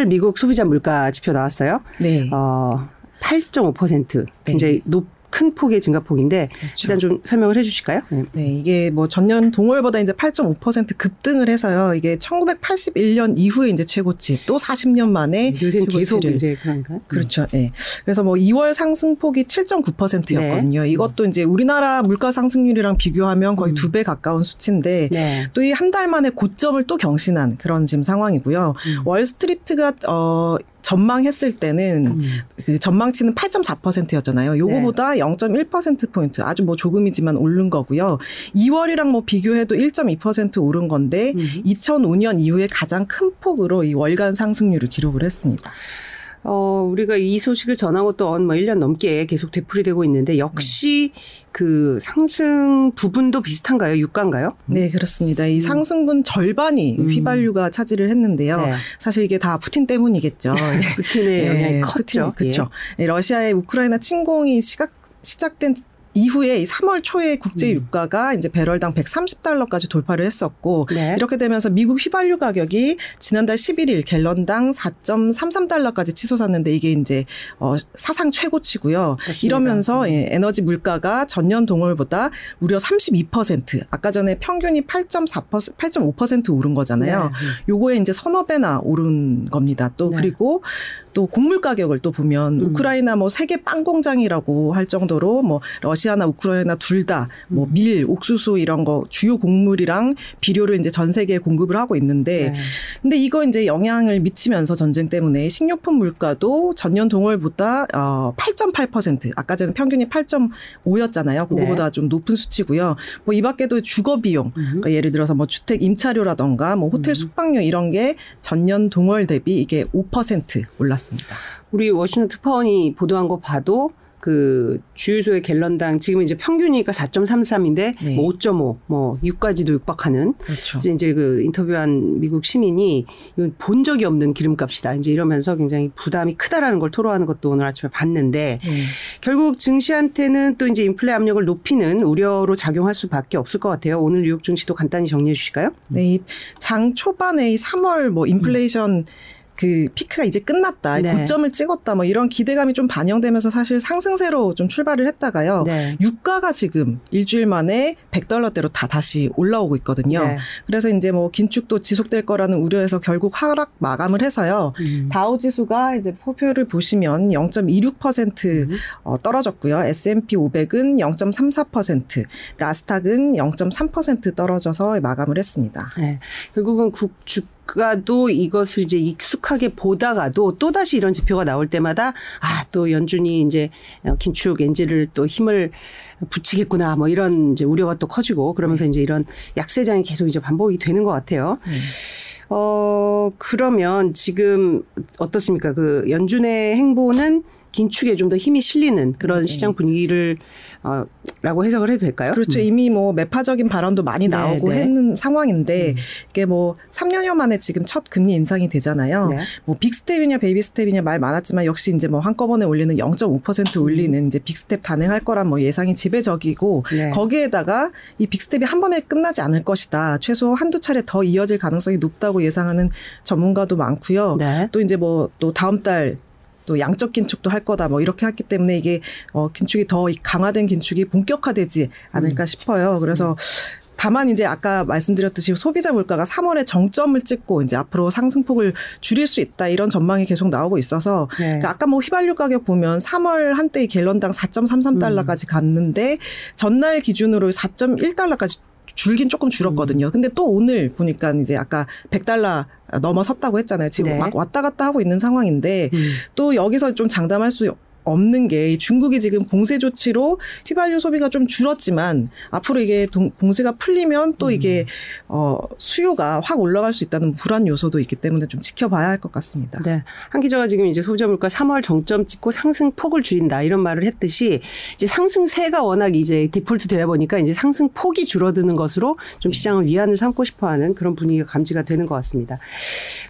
3월 미국 소비자 물가 지표 나왔어요. 네. 어, 8.5% 굉장히 네. 높. 큰 폭의 증가폭인데 그렇죠. 일단 좀 설명을 해 주실까요? 네. 네, 이게 뭐 전년 동월보다 이제 8.5% 급등을 해서요. 이게 1981년 이후에 이제 최고치 또 40년 만에 요새는 계속 최고치를 이제 그런가요? 그렇죠. 예. 그래서 뭐 2월 상승폭이 7.9%였거든요. 네. 이것도 이제 우리나라 물가 상승률이랑 비교하면 거의 음. 두배 가까운 수치인데 네. 또이 한 달 만에 고점을 또 경신한 그런 지금 상황이고요. 음. 월스트리트가 어 전망했을 때는 음. 그 전망치는 8.4%였잖아요. 요거보다 0.1% 포인트 아주 뭐 조금이지만 오른 거고요. 2월이랑 뭐 비교해도 1.2% 오른 건데 음. 2005년 이후에 가장 큰 폭으로 이 월간 상승률을 기록을 했습니다. 어, 우리가 이 소식을 전하고 또뭐 1년 넘게 계속 되풀이되고 있는데 역시 그 상승 부분도 비슷한가요? 유가인가요? 네, 그렇습니다. 이 음. 상승분 절반이 음. 휘발유가 차지를 했는데요. 네. 사실 이게 다 푸틴 때문이겠죠. 푸틴의 영향이 컸죠. 그렇죠. 러시아의 우크라이나 침공이 시각, 시작된 이후에 3월 초에 국제 음. 유가가 이제 배럴당 130달러까지 돌파를 했었고 예. 네. 이렇게 되면서 미국 휘발유 가격이 지난달 11일 갤런당 4.33달러까지 치솟았는데 이게 이제 어 사상 최고치고요. 그렇습니다. 이러면서 예, 에너지 물가가 전년 동월보다 무려 32% 아까 전에 평균이 8.4% 8.5% 오른 거잖아요. 네. 요거에 이제 서너 배나 오른 겁니다. 또 네. 그리고 또 곡물 가격을 또 보면 음. 우크라이나 뭐 세계 빵 공장이라고 할 정도로 뭐 러시아나 우크라이나 둘 다뭐 음. 밀, 옥수수 이런 거 주요 곡물이랑 비료를 이제 전 세계에 공급을 하고 있는데 네. 근데 이거 이제 영향을 미치면서 전쟁 때문에 식료품 물가도 전년 동월보다 어 8.8% 아까 전에 평균이 8.5였잖아요. 그거보다 네. 좀 높은 수치고요. 뭐 이 밖에도 주거 비용 음. 그러니까 예를 들어서 뭐 주택 임차료라던가 뭐 호텔 음. 숙박료 이런 게 전년 동월 대비 이게 5% 올랐 습니다. 우리 워싱턴 특파원이 보도한 거 봐도 그 주유소의 갤런당 지금 이제 평균이니까 4.33인데 네. 뭐 5.5, 뭐 6까지도 육박하는 그렇죠. 이제 이제 그 인터뷰한 미국 시민이 이건 본 적이 없는 기름값이다. 이제 이러면서 굉장히 부담이 크다라는 걸 토로하는 것도 오늘 아침에 봤는데 네. 결국 증시한테는 또 이제 인플레 압력을 높이는 우려로 작용할 수밖에 없을 것 같아요. 오늘 뉴욕 증시도 간단히 정리해 주실까요? 네, 이장 초반에 이 3월 뭐 인플레이션 그 피크가 이제 끝났다, 네. 고점을 찍었다, 뭐 이런 기대감이 좀 반영되면서 사실 상승세로 좀 출발을 했다가요. 네. 유가가 지금 일주일 만에 100달러대로 다 다시 올라오고 있거든요. 네. 그래서 이제 뭐 긴축도 지속될 거라는 우려에서 결국 하락 마감을 해서요. 음. 다우 지수가 이제 포표를 보시면 0.26% 음. 어, 떨어졌고요. S&P 500은 0.34%, 나스닥은 0.3% 떨어져서 마감을 했습니다. 네. 결국은 국 주 가도 이것을 이제 익숙하게 보다가도 또 다시 이런 지표가 나올 때마다 아 또 연준이 이제 긴축 엔진을 또 힘을 붙이겠구나 뭐 이런 이제 우려가 또 커지고 그러면서 이제 이런 약세장이 계속 이제 반복이 되는 것 같아요. 어 그러면 지금 어떻습니까? 그 연준의 행보는 긴축에 좀 더 힘이 실리는 그런 네. 시장 분위기를 어, 라고 해석을 해도 될까요? 그렇죠. 음. 이미 뭐 매파적인 발언도 많이 네, 나오고 네. 했는 상황인데 음. 이게 뭐 3년여 만에 지금 첫 금리 인상이 되잖아요. 네. 뭐 big step이냐 baby step이냐 말 많았지만 역시 이제 뭐 한꺼번에 올리는 0.5% 올리는 이제 big step 단행할 거란 뭐 예상이 지배적이고 네. 거기에다가 이 big step이 한 번에 끝나지 않을 것이다. 최소 한두 차례 더 이어질 가능성이 높다고 예상하는 전문가도 많고요. 네. 또 이제 뭐 또 다음 달 또 양적 긴축도 할 거다 뭐 이렇게 했기 때문에 이게 어 긴축이 더 강화된 긴축이 본격화되지 않을까 싶어요. 그래서 다만 이제 아까 말씀드렸듯이 소비자 물가가 3월에 정점을 찍고 이제 앞으로 상승폭을 줄일 수 있다 이런 전망이 계속 나오고 있어서 네. 그러니까 아까 뭐 휘발유 가격 보면 3월 한때 갤런당 4.33달러까지 갔는데 전날 기준으로 4.1달러까지 줄긴 조금 줄었거든요. 근데 또 오늘 보니까 이제 아까 100달러 넘어섰다고 했잖아요. 지금 네. 막 왔다 갔다 하고 있는 상황인데 음. 또 여기서 좀 장담할 수 없는 게 중국이 지금 봉쇄 조치로 휘발유 소비가 좀 줄었지만 앞으로 이게 동- 봉쇄가 풀리면 또 이게 어 수요가 확 올라갈 수 있다는 불안 요소도 있기 때문에 좀 지켜봐야 할 것 같습니다. 네. 한 기자가 지금 이제 소비자 물가 3월 정점 찍고 상승폭을 줄인다 이런 말을 했듯이 이제 상승세가 워낙 이제 디폴트 되다 보니까 이제 상승폭이 줄어드는 것으로 좀 시장을 위안을 삼고 싶어 하는 그런 분위기가 감지가 되는 것 같습니다.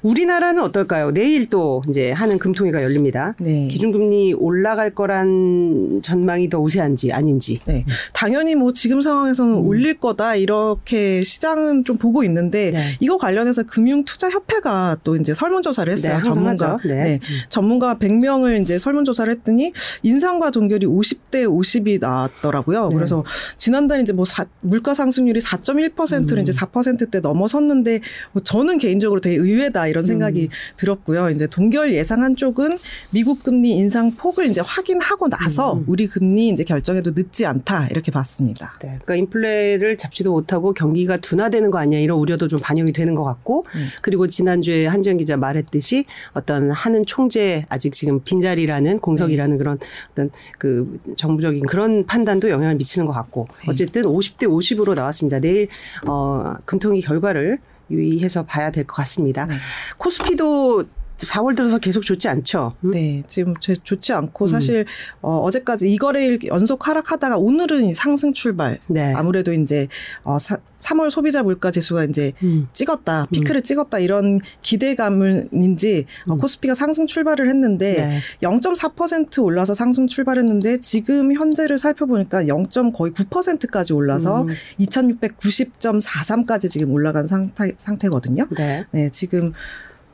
우리나라는 어떨까요? 내일 또 이제 하는 금통위가 열립니다. 네. 기준금리 올라 갈 거란 전망이 더 우세한지 아닌지. 네. 당연히 뭐 지금 상황에서는 음. 올릴 거다 이렇게 시장은 좀 보고 있는데 네. 이거 관련해서 금융투자협회가 또 이제 설문조사를 했어요. 네, 전문가. 하죠. 네. 전문가 100명을 이제 설문조사를 했더니 인상과 동결이 50대 50이 나왔더라고요. 네. 그래서 지난달 이제 뭐 사- 물가 상승률이 4.1%를 음. 이제 4%대 넘어섰는데 뭐 저는 개인적으로 되게 의외다 이런 생각이 음. 들었고요. 이제 동결 예상한 쪽은 미국 금리 인상 폭을 이제 확인하고 나서 음. 우리 금리 이제 결정해도 늦지 않다 이렇게 봤습니다. 네. 그러니까 인플레를 잡지도 못하고 경기가 둔화되는 거 아니야 이런 우려도 좀 반영이 되는 것 같고 음. 그리고 지난주에 한지영 기자 말했듯이 어떤 하는 총재 아직 지금 빈자리라는 공석이라는 그런 어떤 그 정부적인 그런 판단도 영향을 미치는 것 같고 네. 어쨌든 50대 50으로 나왔습니다. 내일 어 금통위 결과를 유의해서 봐야 될 것 같습니다. 네. 코스피도 4월 들어서 계속 좋지 않죠. 음? 네, 지금 제 좋지 않고 음. 사실 어, 어제까지 이 거래일 연속 하락하다가 오늘은 이 상승 출발. 네. 아무래도 이제 어, 사, 3월 소비자 물가 지수가 이제 음. 찍었다, 피크를 찍었다 이런 기대감인지 어, 음. 코스피가 상승 출발을 했는데 네. 0.4% 올라서 상승 출발했는데 지금 현재를 살펴보니까 0. 거의 9%까지 올라서 음. 2,690.43까지 지금 올라간 상태, 상태거든요. 네. 네, 지금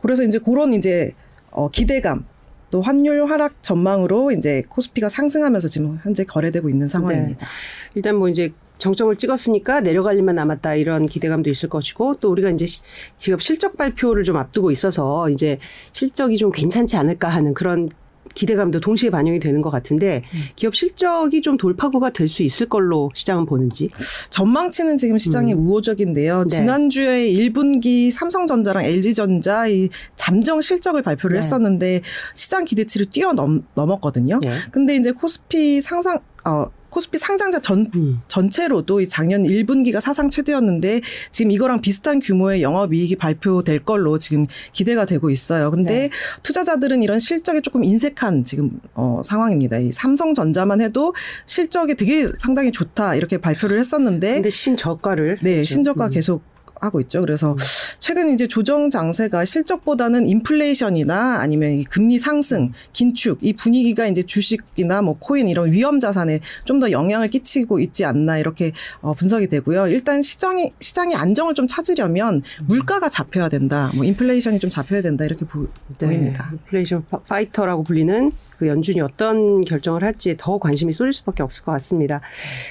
그래서 이제 그런 이제 어 기대감 또 환율 하락 전망으로 이제 코스피가 상승하면서 지금 현재 거래되고 있는 상황입니다. 일단 뭐 이제 정점을 찍었으니까 내려갈 일만 남았다 이런 기대감도 있을 것이고 또 우리가 이제 시- 기업 실적 발표를 좀 앞두고 있어서 이제 실적이 좀 괜찮지 않을까 하는 그런 기대감도 동시에 반영이 되는 것 같은데 기업 실적이 좀 돌파구가 될 수 있을 걸로 시장은 보는지. 전망치는 지금 시장이 우호적인데요. 네. 지난주에 1분기 삼성전자랑 LG전자 이 잠정 실적을 발표를 네. 했었는데 시장 기대치를 뛰어넘었거든요. 예. 근데 이제 코스피 상상 어 코스피 상장자 전 음. 전체로도 이 작년 1분기가 사상 최대였는데 지금 이거랑 비슷한 규모의 영업이익이 발표될 걸로 지금 기대가 되고 있어요. 근데 네. 투자자들은 이런 실적에 조금 인색한 지금 어, 상황입니다. 이 삼성전자만 해도 실적이 되게 상당히 좋다 이렇게 발표를 했었는데 근데 신저가를 네 했죠. 신저가 음. 계속 하고 있죠. 그래서 음. 최근 이제 조정 장세가 실적보다는 인플레이션이나 아니면 이 금리 상승, 긴축 이 분위기가 이제 주식이나 뭐 코인 이런 위험 자산에 좀 더 영향을 끼치고 있지 않나 이렇게 어, 분석이 되고요. 일단 시장이 시장이 안정을 좀 찾으려면 물가가 잡혀야 된다. 뭐 인플레이션이 좀 잡혀야 된다 이렇게 보, 네, 보입니다. 인플레이션 파- 파이터라고 불리는 그 연준이 어떤 결정을 할지에 더 관심이 쏠릴 수밖에 없을 것 같습니다.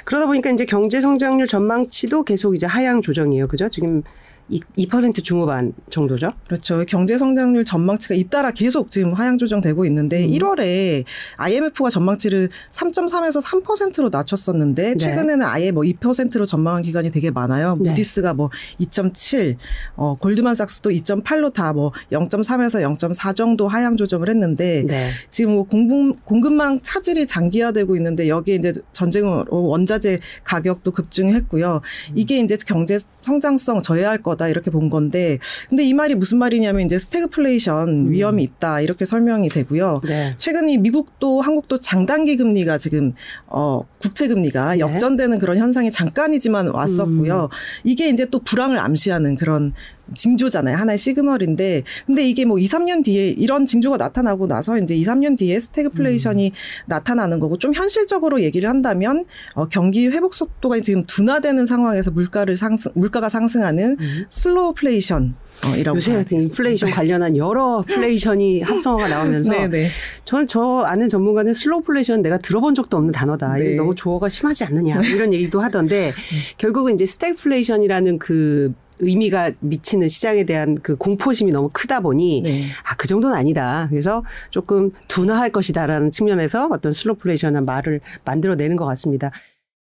그러다 보니까 이제 경제 성장률 전망치도 계속 이제 하향 조정이에요. 그죠? 지금 I'm 2% 중후반 정도죠. 그렇죠. 경제 성장률 전망치가 잇따라 계속 지금 하향 조정되고 있는데 음. 1월에 IMF가 전망치를 3.3에서 3%로 낮췄었는데 네. 최근에는 아예 뭐 2%로 전망한 기관이 되게 많아요. 네. 무디스가 뭐 2.7, 어 골드만삭스도 2.8로 다 뭐 0.3에서 0.4 정도 하향 조정을 했는데 네. 지금 뭐 공급, 공급망 차질이 장기화되고 있는데 여기에 이제 전쟁으로 원자재 가격도 급증했고요. 이게 이제 경제 성장성 저해할 거다 이렇게 본 건데 근데 이 말이 무슨 말이냐면 이제 스태그플레이션 위험이 있다 이렇게 설명이 되고요. 네. 최근 이 미국도 한국도 장단기 금리가 지금 어 국채 금리가 네. 역전되는 그런 현상이 잠깐이지만 왔었고요. 이게 이제 또 불황을 암시하는 그런 징조잖아요. 하나의 시그널인데 근데 이게 뭐 2, 3년 뒤에 이런 징조가 나타나고 나서 이제 2, 3년 뒤에 스태그플레이션이 나타나는 거고 좀 현실적으로 얘기를 한다면 어 경기 회복 속도가 지금 둔화되는 상황에서 물가를 상승 물가가 상승하는 slowflation 어, 이라고 요새. 인플레이션 관련한 여러 flation이 합성어가 나오면서 네, 네. 저는 저 아는 전문가는 slowflation 내가 들어본 적도 없는 단어다. 네. 너무 조어가 심하지 않느냐 이런 얘기도 하던데 결국은 이제 스태그플레이션이라는 그 의미가 미치는 시장에 대한 그 공포심이 너무 크다 보니 네. 아, 그 정도는 아니다. 그래서 조금 둔화할 것이다라는 측면에서 어떤 슬로플레이션한 말을 만들어내는 것 같습니다.